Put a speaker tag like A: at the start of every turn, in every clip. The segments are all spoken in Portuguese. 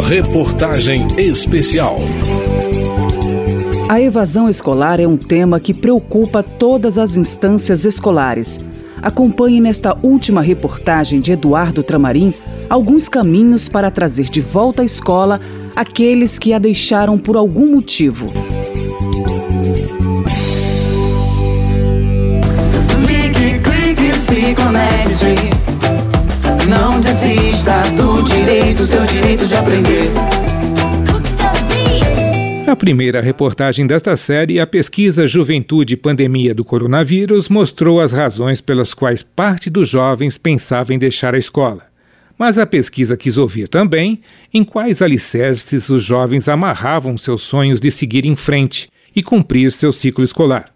A: Reportagem especial.
B: A evasão escolar é um tema que preocupa todas as instâncias escolares. Acompanhe nesta última reportagem de Eduardo Tramarim alguns caminhos para trazer de volta à escola aqueles que a deixaram por algum motivo.
C: Clique, clique, se conecte. Não desista do direito, seu direito de aprender.
D: Na primeira reportagem desta série, a pesquisa Juventude Pandemia do Coronavírus mostrou as razões pelas quais parte dos jovens pensava em deixar a escola. Mas a pesquisa quis ouvir também em quais alicerces os jovens amarravam seus sonhos de seguir em frente e cumprir seu ciclo escolar.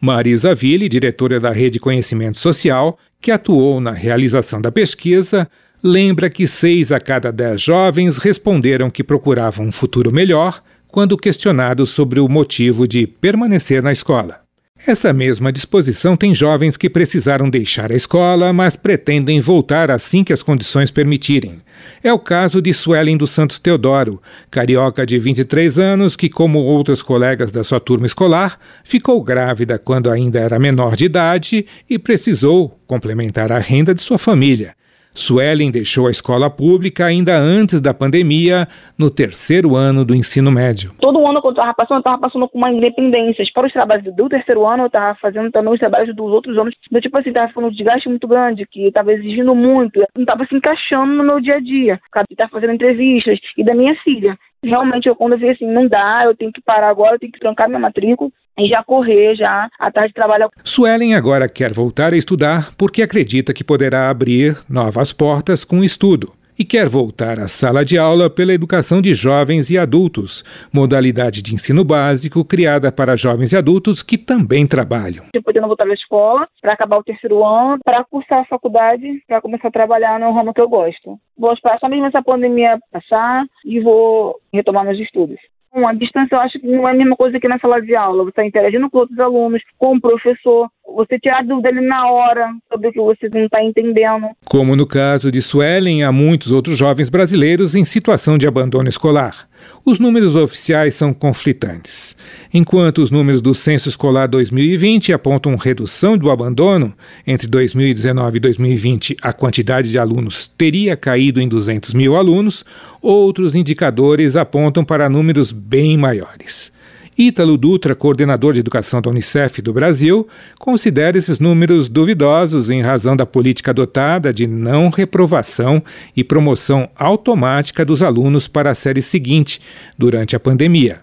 D: Marisa Ville, diretora da Rede Conhecimento Social, que atuou na realização da pesquisa, lembra que seis a cada dez jovens responderam que procuravam um futuro melhor quando questionados sobre o motivo de permanecer na escola. Essa mesma disposição tem jovens que precisaram deixar a escola, mas pretendem voltar assim que as condições permitirem. É o caso de Suelen dos Santos Teodoro, carioca de 23 anos que, como outras colegas da sua turma escolar, ficou grávida quando ainda era menor de idade e precisou complementar a renda de sua família. Suelen deixou a escola pública ainda antes da pandemia, no terceiro ano do ensino médio.
E: Todo ano que eu estava passando, eu estava passando com uma independência. Para os trabalhos do terceiro ano, eu estava fazendo também os trabalhos dos outros anos. Do tipo assim, estava ficando um desgaste muito grande, que estava exigindo muito. Não estava se encaixando no meu dia a dia. Estava fazendo entrevistas. E da minha filha. Realmente, eu quando eu vi assim, não dá, eu tenho que parar agora, eu tenho que trancar minha matrícula e já correr já atrás de trabalho.
D: Suelen agora quer voltar a estudar porque acredita que poderá abrir novas portas com o estudo e quer voltar à sala de aula pela educação de jovens e adultos, modalidade de ensino básico criada para jovens e adultos que também trabalham.
E: Eu podendo voltar à escola para acabar o terceiro ano, para cursar a faculdade, para começar a trabalhar no ramo que eu gosto. Vou esperar só mesmo essa pandemia passar e vou retomar meus estudos. A distância eu acho que não é a mesma coisa que na sala de aula. Você está interagindo com outros alunos, com o professor, você tirar dúvida ali na hora sobre o que você não está entendendo.
D: Como no caso de Suelen, há muitos outros jovens brasileiros em situação de abandono escolar. Os números oficiais são conflitantes. Enquanto os números do Censo Escolar 2020 apontam redução do abandono, entre 2019 e 2020 a quantidade de alunos teria caído em 200 mil alunos, outros indicadores apontam para números bem maiores. Ítalo Dutra, coordenador de educação da Unicef do Brasil, considera esses números duvidosos em razão da política adotada de não reprovação e promoção automática dos alunos para a série seguinte durante a pandemia.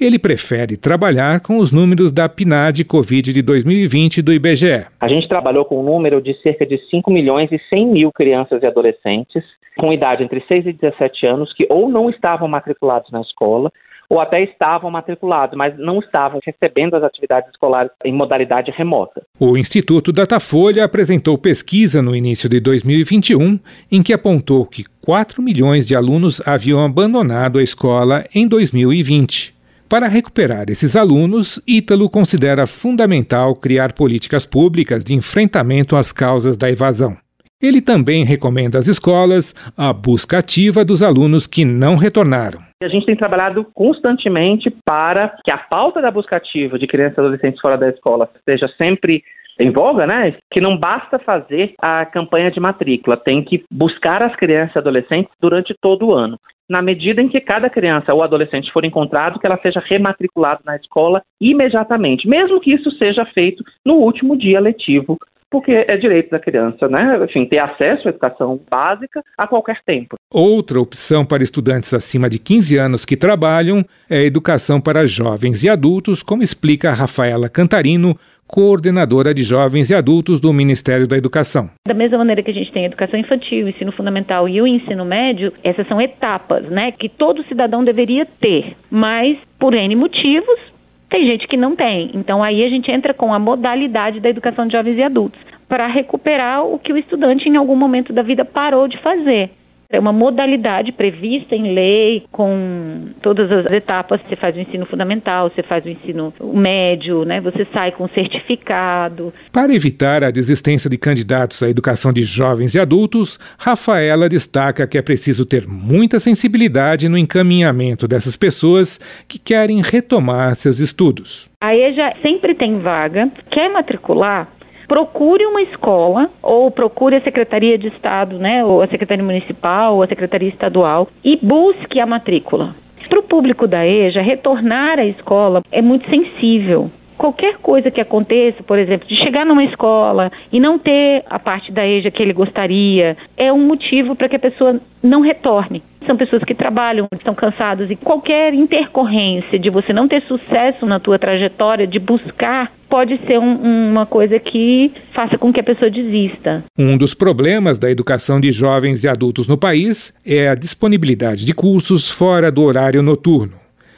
D: Ele prefere trabalhar com os números da PNAD Covid de 2020 do IBGE.
F: A gente trabalhou com um número de cerca de 5 milhões e 100 mil crianças e adolescentes com idade entre 6 e 17 anos que ou não estavam matriculados na escola ou até estavam matriculados, mas não estavam recebendo as atividades escolares em modalidade remota.
D: O Instituto Datafolha apresentou pesquisa no início de 2021 em que apontou que 4 milhões de alunos haviam abandonado a escola em 2020. Para recuperar esses alunos, Ítalo considera fundamental criar políticas públicas de enfrentamento às causas da evasão. Ele também recomenda às escolas a busca ativa dos alunos que não retornaram.
F: A gente tem trabalhado constantemente para que a pauta da busca ativa de crianças e adolescentes fora da escola esteja sempre em voga, né? Que não basta fazer a campanha de matrícula, tem que buscar as crianças e adolescentes durante todo o ano. Na medida em que cada criança ou adolescente for encontrado, que ela seja rematriculada na escola imediatamente, mesmo que isso seja feito no último dia letivo porque é direito da criança, né? Enfim, ter acesso à educação básica a qualquer tempo.
D: Outra opção para estudantes acima de 15 anos que trabalham é a educação para jovens e adultos, como explica a Rafaela Cantarino, coordenadora de jovens e adultos do Ministério da Educação.
G: Da mesma maneira que a gente tem a educação infantil, o ensino fundamental e o ensino médio, essas são etapas, né, que todo cidadão deveria ter, mas por N motivos tem gente que não tem. Então aí a gente entra com a modalidade da educação de jovens e adultos para recuperar o que o estudante em algum momento da vida parou de fazer. É uma modalidade prevista em lei, com todas as etapas. Você faz o ensino fundamental, você faz o ensino médio, né? você sai com certificado.
D: Para evitar a desistência de candidatos à educação de jovens e adultos, Rafaela destaca que é preciso ter muita sensibilidade no encaminhamento dessas pessoas que querem retomar seus estudos.
G: A EJA sempre tem vaga. Quer matricular? Procure uma escola ou procure a Secretaria de Estado, né, ou a Secretaria Municipal ou a Secretaria Estadual e busque a matrícula. Para o público da EJA, retornar à escola é muito sensível qualquer coisa que aconteça, por exemplo, de chegar numa escola e não ter a parte da EJA que ele gostaria, é um motivo para que a pessoa não retorne. São pessoas que trabalham, estão cansadas e qualquer intercorrência de você não ter sucesso na tua trajetória de buscar pode ser um, uma coisa que faça com que a pessoa desista.
D: Um dos problemas da educação de jovens e adultos no país é a disponibilidade de cursos fora do horário noturno.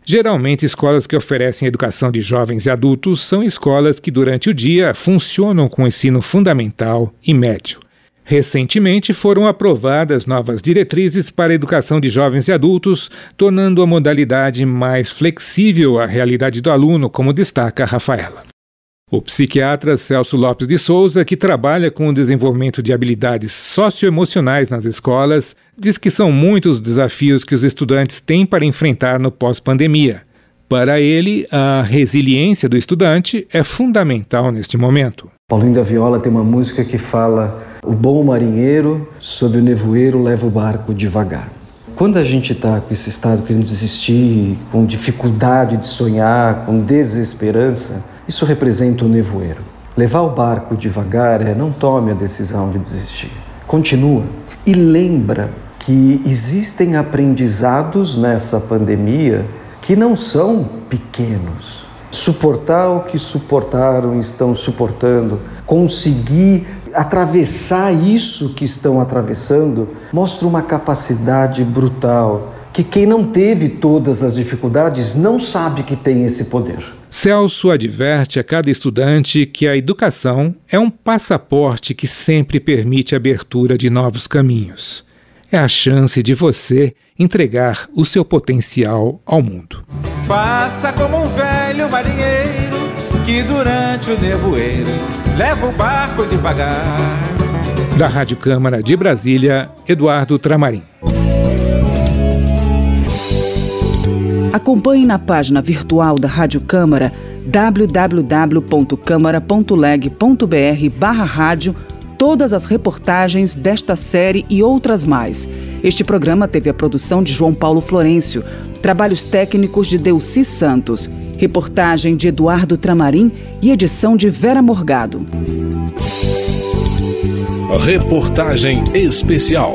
D: Geralmente, escolas que oferecem educação de jovens e adultos são escolas que, durante o dia, funcionam com ensino fundamental e médio. Recentemente foram aprovadas novas diretrizes para a educação de jovens e adultos, tornando a modalidade mais flexível à realidade do aluno, como destaca Rafaela. O psiquiatra Celso Lopes de Souza, que trabalha com o desenvolvimento de habilidades socioemocionais nas escolas, diz que são muitos os desafios que os estudantes têm para enfrentar no pós-pandemia. Para ele, a resiliência do estudante é fundamental neste momento.
A: Paulinho da Viola tem uma música que fala: O bom marinheiro, sob o nevoeiro, leva o barco devagar. Quando a gente está com esse estado querendo desistir, com dificuldade de sonhar, com desesperança, isso representa o nevoeiro. Levar o barco devagar é não tome a decisão de desistir. Continua e lembra que existem aprendizados nessa pandemia que não são pequenos. Suportar o que suportaram, estão suportando, conseguir atravessar isso que estão atravessando, mostra uma capacidade brutal que quem não teve todas as dificuldades não sabe que tem esse poder.
D: Celso adverte a cada estudante que a educação é um passaporte que sempre permite a abertura de novos caminhos. É a chance de você entregar o seu potencial ao mundo.
C: Faça como um velho marinheiro que durante o nevoeiro leva o barco devagar.
D: Da Rádio Câmara de Brasília, Eduardo Tramarim.
B: Acompanhe na página virtual da Rádio Câmara www.câmara.leg.br barra rádio todas as reportagens desta série e outras mais. Este programa teve a produção de João Paulo Florencio, trabalhos técnicos de Delci Santos, reportagem de Eduardo Tramarim e edição de Vera Morgado.
H: Reportagem especial.